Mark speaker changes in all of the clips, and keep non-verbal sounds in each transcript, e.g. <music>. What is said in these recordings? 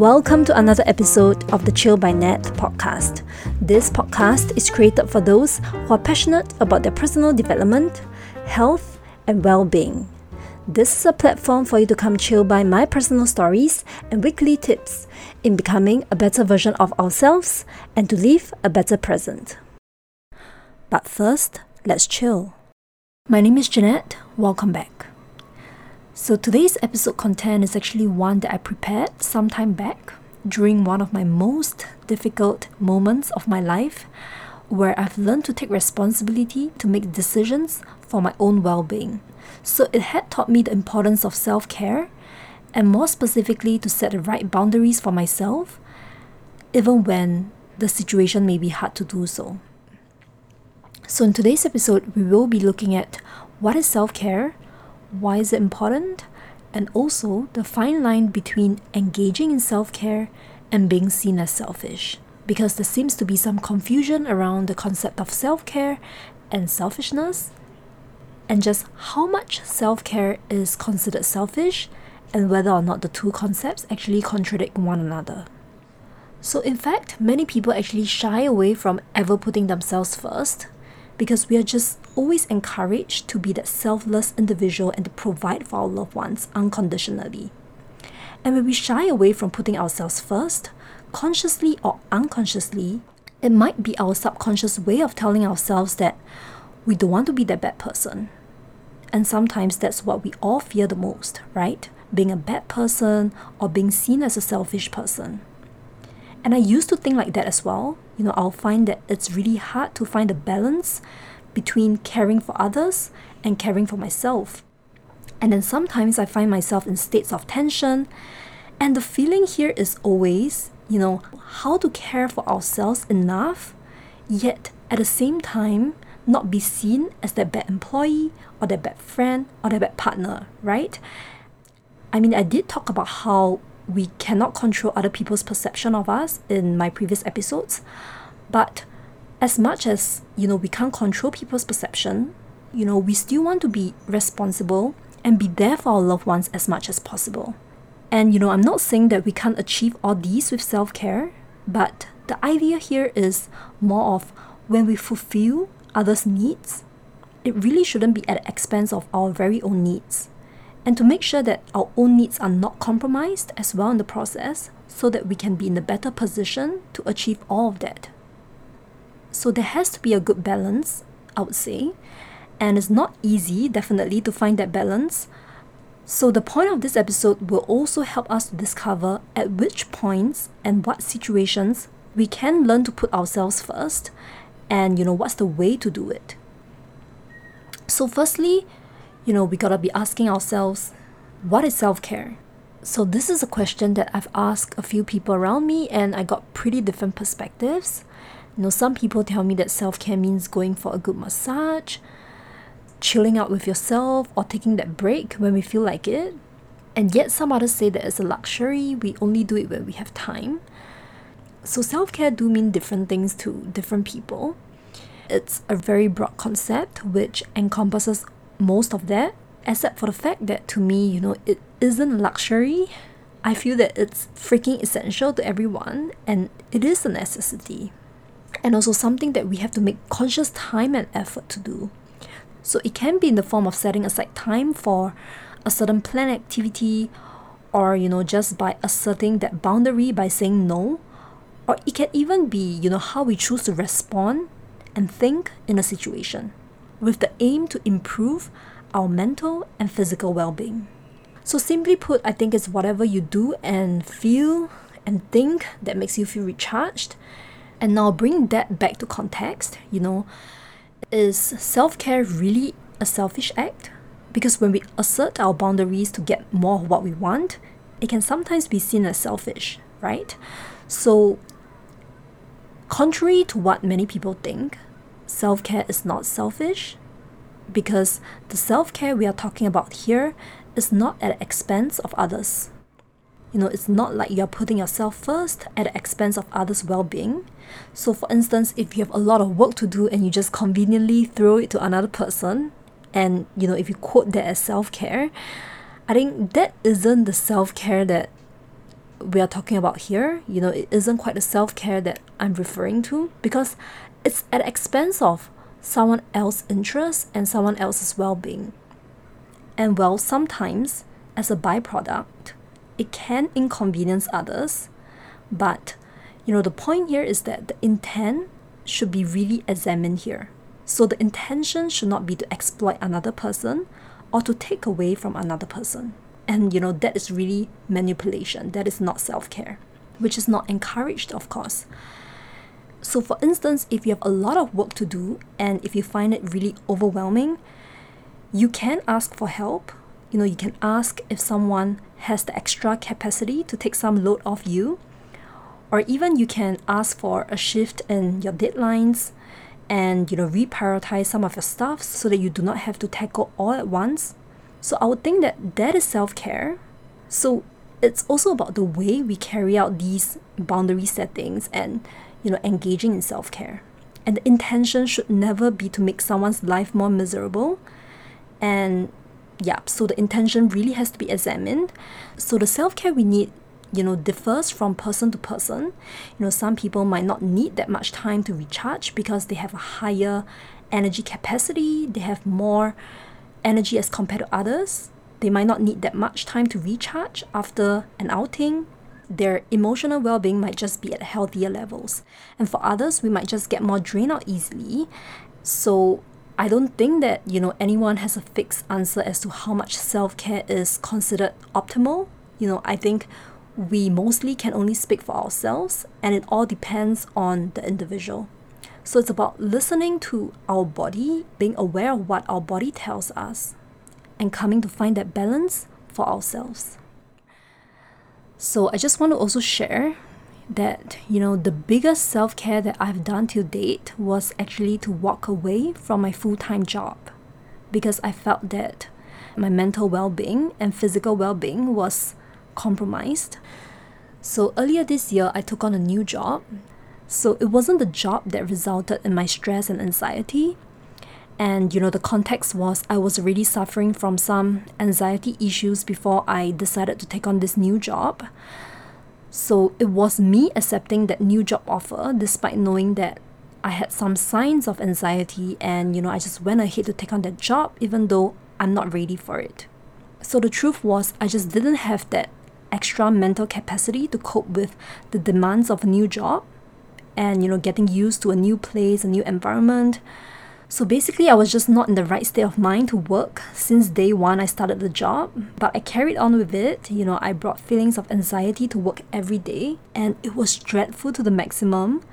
Speaker 1: Welcome to another episode of the Chill by Nat podcast. This podcast is created for those who are passionate about their personal development, health, and well being. This is a platform for you to come chill by my personal stories and weekly tips in becoming a better version of ourselves and to live a better present. But first, let's chill. My name is Jeanette. Welcome back. So today's episode content is actually one that I prepared some time back during one of my most difficult moments of my life where I've learned to take responsibility to make decisions for my own well-being. So it had taught me the importance of self-care and more specifically to set the right boundaries for myself even when the situation may be hard to do so. So in today's episode we will be looking at what is self-care why is it important, and also the fine line between engaging in self care and being seen as selfish. Because there seems to be some confusion around the concept of self care and selfishness, and just how much self care is considered selfish, and whether or not the two concepts actually contradict one another. So, in fact, many people actually shy away from ever putting themselves first because we are just always encouraged to be that selfless individual and to provide for our loved ones unconditionally. And when we shy away from putting ourselves first, consciously or unconsciously, it might be our subconscious way of telling ourselves that we don't want to be that bad person. And sometimes that's what we all fear the most, right? Being a bad person or being seen as a selfish person. And I used to think like that as well. You know, I'll find that it's really hard to find a balance between caring for others and caring for myself. And then sometimes I find myself in states of tension. And the feeling here is always, you know, how to care for ourselves enough, yet at the same time, not be seen as that bad employee or that bad friend or that bad partner, right? I mean, I did talk about how we cannot control other people's perception of us in my previous episodes. But as much as, you know, we can't control people's perception, you know, we still want to be responsible and be there for our loved ones as much as possible. And, you know, I'm not saying that we can't achieve all these with self care, but the idea here is more of when we fulfill others' needs, it really shouldn't be at the expense of our very own needs and to make sure that our own needs are not compromised as well in the process so that we can be in a better position to achieve all of that. So there has to be a good balance, I would say, and it's not easy, definitely, to find that balance. So, the point of this episode will also help us to discover at which points and what situations we can learn to put ourselves first and you know what's the way to do it. So, firstly, you know, we gotta be asking ourselves, what is self care? So, this is a question that I've asked a few people around me, and I got pretty different perspectives. Know, some people tell me that self care means going for a good massage, chilling out with yourself, or taking that break when we feel like it. And yet, some others say that it's a luxury, we only do it when we have time. So, self care do mean different things to different people. It's a very broad concept which encompasses most of that, except for the fact that to me, you know, it isn't luxury. I feel that it's freaking essential to everyone and it is a necessity. And also something that we have to make conscious time and effort to do. So it can be in the form of setting aside time for a certain planned activity or you know just by asserting that boundary by saying no or it can even be you know how we choose to respond and think in a situation with the aim to improve our mental and physical well being. So, simply put, I think it's whatever you do and feel and think that makes you feel recharged. And now, bring that back to context, you know, is self care really a selfish act? Because when we assert our boundaries to get more of what we want, it can sometimes be seen as selfish, right? So, contrary to what many people think, self care is not selfish because the self care we are talking about here is not at the expense of others. You know, it's not like you're putting yourself first at the expense of others' well being. So, for instance, if you have a lot of work to do and you just conveniently throw it to another person, and you know, if you quote that as self care, I think that isn't the self care that we are talking about here, you know, it isn't quite the self care that I'm referring to because it's at the expense of someone else's interest and someone else's well being. And well, sometimes, as a byproduct, it can inconvenience others, but you know, the point here is that the intent should be really examined here. So the intention should not be to exploit another person or to take away from another person. And you know, that is really manipulation. That is not self care, which is not encouraged, of course. So, for instance, if you have a lot of work to do and if you find it really overwhelming, you can ask for help. You know, you can ask if someone has the extra capacity to take some load off you. Or even you can ask for a shift in your deadlines and you know reprioritize some of your stuff so that you do not have to tackle all at once. So i would think that that is self-care. So it's also about the way we carry out these boundary settings and you know engaging in self-care. And the intention should never be to make someone's life more miserable. And yeah so the intention really has to be examined. So the self-care we need you know differs from person to person. You know some people might not need that much time to recharge because they have a higher energy capacity they have more energy as compared to others. They might not need that much time to recharge after an outing. Their emotional well-being might just be at healthier levels. And for others we might just get more drained out easily. So I don't think that you know anyone has a fixed answer as to how much self-care is considered optimal you know I think we mostly can only speak for ourselves and it all depends on the individual. So it's about listening to our body, being aware of what our body tells us, and coming to find that balance for ourselves. So I just want to also share that, you know, the biggest self care that I've done to date was actually to walk away from my full time job because I felt that my mental well being and physical well being was compromised. So earlier this year, I took on a new job. So it wasn't the job that resulted in my stress and anxiety. And you know, the context was I was already suffering from some anxiety issues before I decided to take on this new job. So it was me accepting that new job offer despite knowing that I had some signs of anxiety and you know I just went ahead to take on that job even though I'm not ready for it. So the truth was I just didn't have that extra mental capacity to cope with the demands of a new job and you know getting used to a new place a new environment so basically i was just not in the right state of mind to work since day one i started the job. But i carried on with it. You know i brought feelings of anxiety to work every day and it was dreadful to the maximum.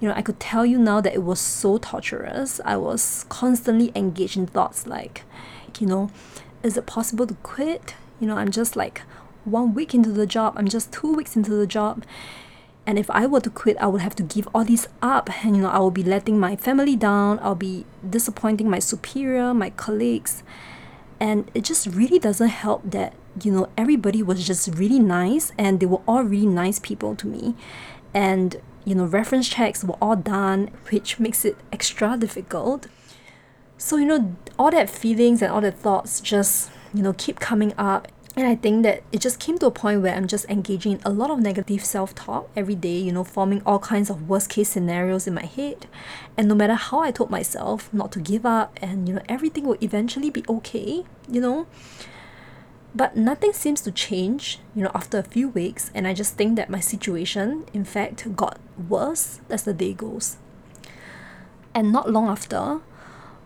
Speaker 1: You know i could tell you now that it was so torturous. I was constantly engaged in thoughts like you know is it possible to quit? You know i'm just like one week into the job, I'm just two weeks into the job. And if I were to quit, I would have to give all these up. And, you know, I will be letting my family down. I'll be disappointing my superior, my colleagues. And it just really doesn't help that, you know, everybody was just really nice and they were all really nice people to me. And, you know, reference checks were all done, which makes it extra difficult. So, you know, all that feelings and all the thoughts just, you know, keep coming up and I think that it just came to a point where I'm just engaging in a lot of negative self talk every day, you know, forming all kinds of worst case scenarios in my head. And no matter how I told myself not to give up and, you know, everything will eventually be okay, you know. But nothing seems to change, you know, after a few weeks. And I just think that my situation, in fact, got worse as the day goes. And not long after,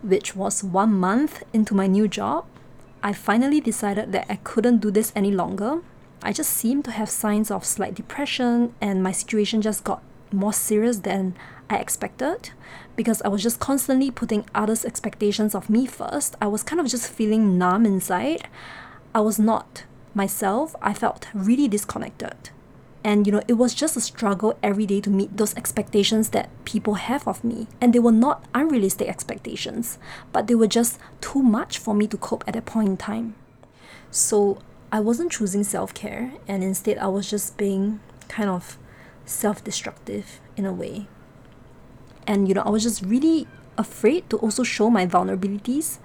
Speaker 1: which was one month into my new job, I finally decided that I couldn't do this any longer. I just seemed to have signs of slight depression, and my situation just got more serious than I expected because I was just constantly putting others' expectations of me first. I was kind of just feeling numb inside. I was not myself. I felt really disconnected. And you know, it was just a struggle every day to meet those expectations that people have of me. And they were not unrealistic expectations, but they were just too much for me to cope at that point in time. So I wasn't choosing self care, and instead, I was just being kind of self destructive in a way. And you know, I was just really afraid to also show my vulnerabilities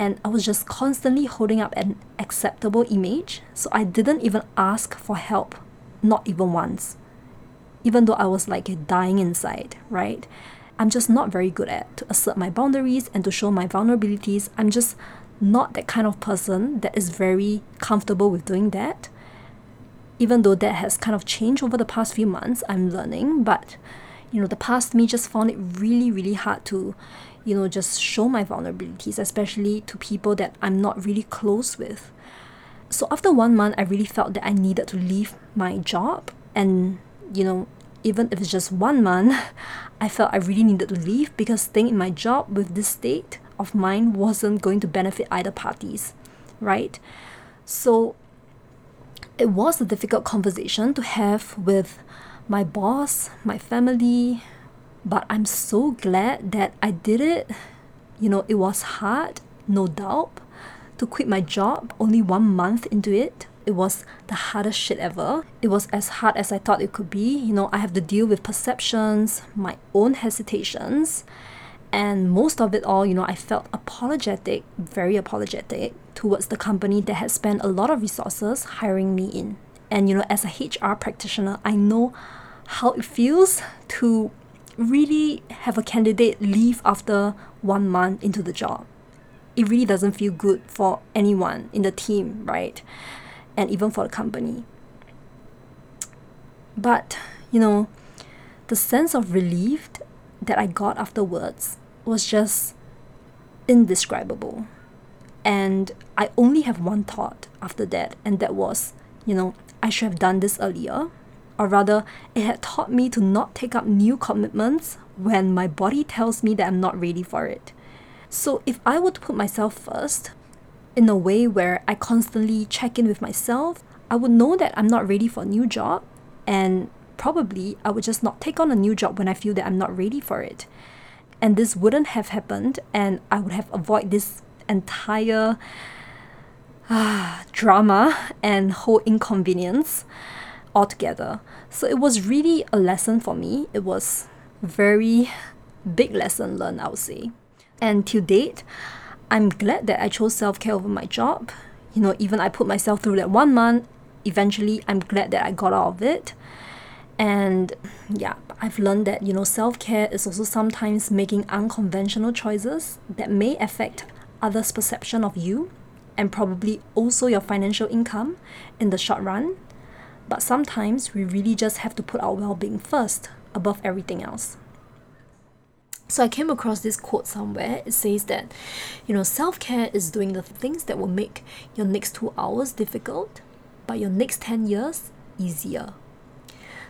Speaker 1: and I was just constantly holding up an acceptable image, so I didn't even ask for help not even once. Even though I was like dying inside, right? I'm just not very good at to assert my boundaries and to show my vulnerabilities. I'm just not that kind of person that is very comfortable with doing that. Even though that has kind of changed over the past few months, I'm learning, but you know, the past me just found it really, really hard to, you know, just show my vulnerabilities, especially to people that I'm not really close with. So after one month, I really felt that I needed to leave my job. And, you know, even if it's just one month, <laughs> I felt I really needed to leave because staying in my job with this state of mind wasn't going to benefit either parties, right? So it was a difficult conversation to have with my boss, my family, but I'm so glad that I did it. You know, it was hard, no doubt, to quit my job only one month into it. It was the hardest shit ever. It was as hard as I thought it could be. You know, I have to deal with perceptions, my own hesitations, and most of it all, you know, I felt apologetic, very apologetic towards the company that had spent a lot of resources hiring me in. And, you know, as a HR practitioner, I know how it feels to really have a candidate leave after one month into the job. It really doesn't feel good for anyone in the team, right? And even for the company. But, you know, the sense of relief that I got afterwards was just indescribable. And I only have one thought after that, and that was, you know, I should have done this earlier or rather, it had taught me to not take up new commitments when my body tells me that I'm not ready for it. So, if I were to put myself first, in a way where I constantly check in with myself, I would know that I'm not ready for a new job, and probably I would just not take on a new job when I feel that I'm not ready for it. And this wouldn't have happened, and I would have avoided this entire uh, drama and whole inconvenience altogether. So it was really a lesson for me. It was very big lesson learned, I would say. And to date, I'm glad that I chose self-care over my job. You know, even I put myself through that one month, eventually I'm glad that I got out of it. And yeah, I've learned that, you know, self-care is also sometimes making unconventional choices that may affect others' perception of you and probably also your financial income in the short run. But sometimes we really just have to put our well being first above everything else. So I came across this quote somewhere. It says that, you know, self care is doing the things that will make your next two hours difficult, but your next 10 years easier.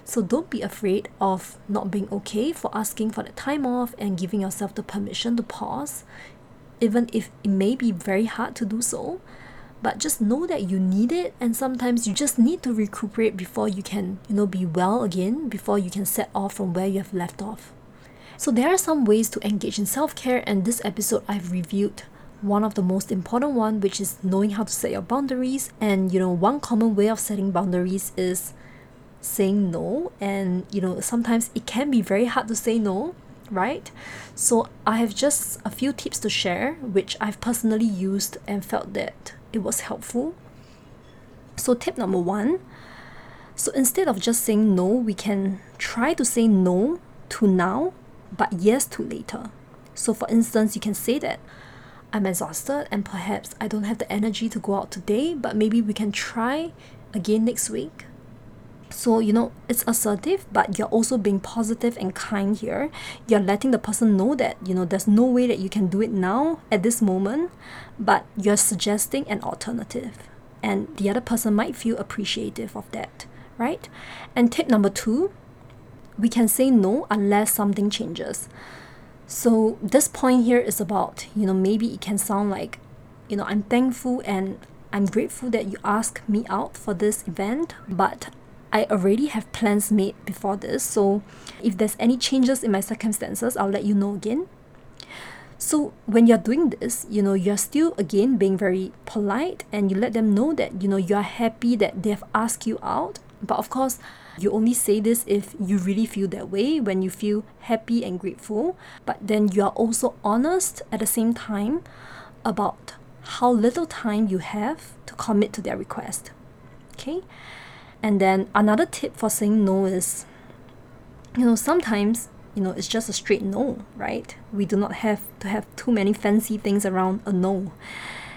Speaker 1: So don't be afraid of not being okay for asking for the time off and giving yourself the permission to pause, even if it may be very hard to do so but just know that you need it and sometimes you just need to recuperate before you can you know be well again before you can set off from where you have left off so there are some ways to engage in self-care and this episode i've reviewed one of the most important one which is knowing how to set your boundaries. And you know one common way of setting boundaries is saying no. And you know sometimes it can be very hard to say no right? So i have just a few tips to share which i've personally used and felt that it was helpful. So, tip number one so instead of just saying no, we can try to say no to now, but yes to later. So, for instance, you can say that I'm exhausted and perhaps I don't have the energy to go out today, but maybe we can try again next week. So, you know, it's assertive, but you're also being positive and kind here. You're letting the person know that, you know, there's no way that you can do it now at this moment, but you're suggesting an alternative. And the other person might feel appreciative of that, right? And tip number two, we can say no unless something changes. So, this point here is about, you know, maybe it can sound like, you know, I'm thankful and I'm grateful that you asked me out for this event, but I already have plans made before this, so if there's any changes in my circumstances, I'll let you know again. So when you're doing this, you know, you're still again being very polite and you let them know that, you know, you're happy that they've asked you out. But of course, you only say this if you really feel that way, when you feel happy and grateful. But then you are also honest at the same time about how little time you have to commit to their request. Okay? And then another tip for saying no is, you know, sometimes, you know, it's just a straight no, right? We do not have to have too many fancy things around a no.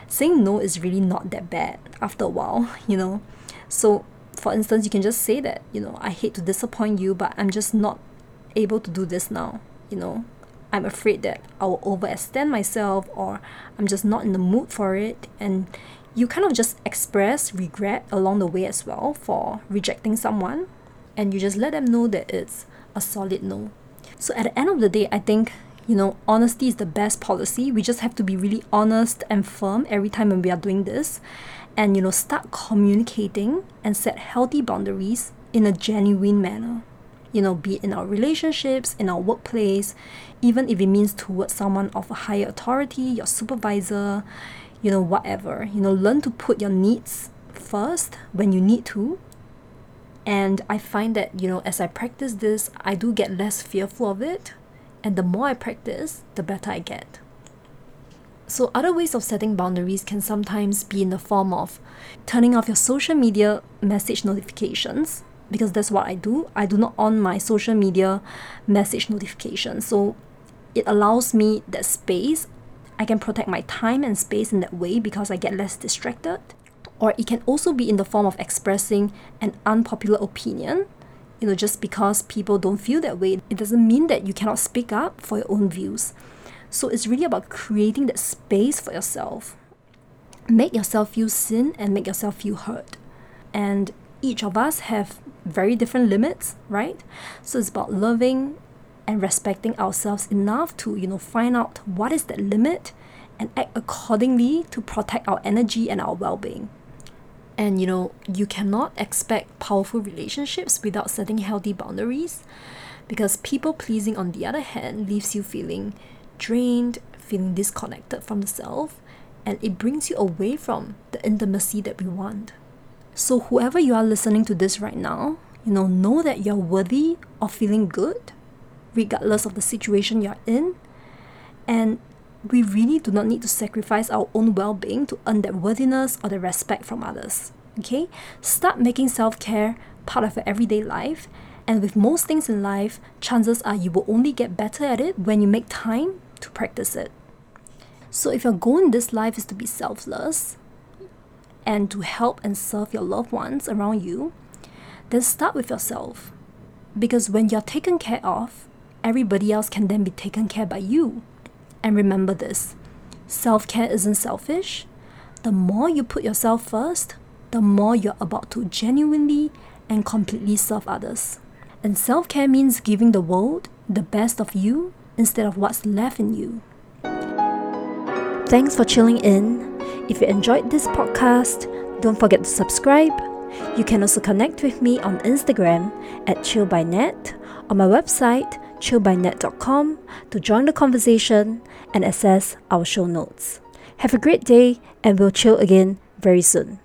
Speaker 1: Saying no is really not that bad after a while, <laughs> you know. So, for instance, you can just say that, you know, I hate to disappoint you, but I'm just not able to do this now, you know. I'm afraid that I will overextend myself or I'm just not in the mood for it. And you kind of just express regret along the way as well for rejecting someone. And you just let them know that it's a solid no. So at the end of the day, I think, you know, honesty is the best policy. We just have to be really honest and firm every time when we are doing this. And, you know, start communicating and set healthy boundaries in a genuine manner you know, be it in our relationships, in our workplace, even if it means towards someone of a higher authority, your supervisor, you know, whatever. You know, learn to put your needs first when you need to. And I find that, you know, as I practice this, I do get less fearful of it. And the more I practice, the better I get. So, other ways of setting boundaries can sometimes be in the form of turning off your social media message notifications because that's what I do. I do not on my social media message notifications. So it allows me that space. I can protect my time and space in that way because I get less distracted. Or it can also be in the form of expressing an unpopular opinion. You know, just because people don't feel that way, it doesn't mean that you cannot speak up for your own views. So it's really about creating that space for yourself. Make yourself feel seen and make yourself feel heard. And each of us have very different limits, right? So it's about loving and respecting ourselves enough to, you know, find out what is that limit and act accordingly to protect our energy and our well-being. And you know, you cannot expect powerful relationships without setting healthy boundaries because people pleasing on the other hand leaves you feeling drained, feeling disconnected from the self, and it brings you away from the intimacy that we want. So, whoever you are listening to this right now, you know, know that you're worthy of feeling good, regardless of the situation you're in. And we really do not need to sacrifice our own well being to earn that worthiness or the respect from others. Okay? Start making self care part of your everyday life. And with most things in life, chances are you will only get better at it when you make time to practice it. So, if your goal in this life is to be selfless, and to help and serve your loved ones around you, then start with yourself. Because when you're taken care of, everybody else can then be taken care by you. And remember this self care isn't selfish. The more you put yourself first, the more you're about to genuinely and completely serve others. And self care means giving the world the best of you instead of what's left in you. Thanks for chilling in if you enjoyed this podcast, don't forget to subscribe. You can also connect with me on Instagram at chillbynat, on my website chillbynat.com to join the conversation and access our show notes. Have a great day and we'll chill again very soon.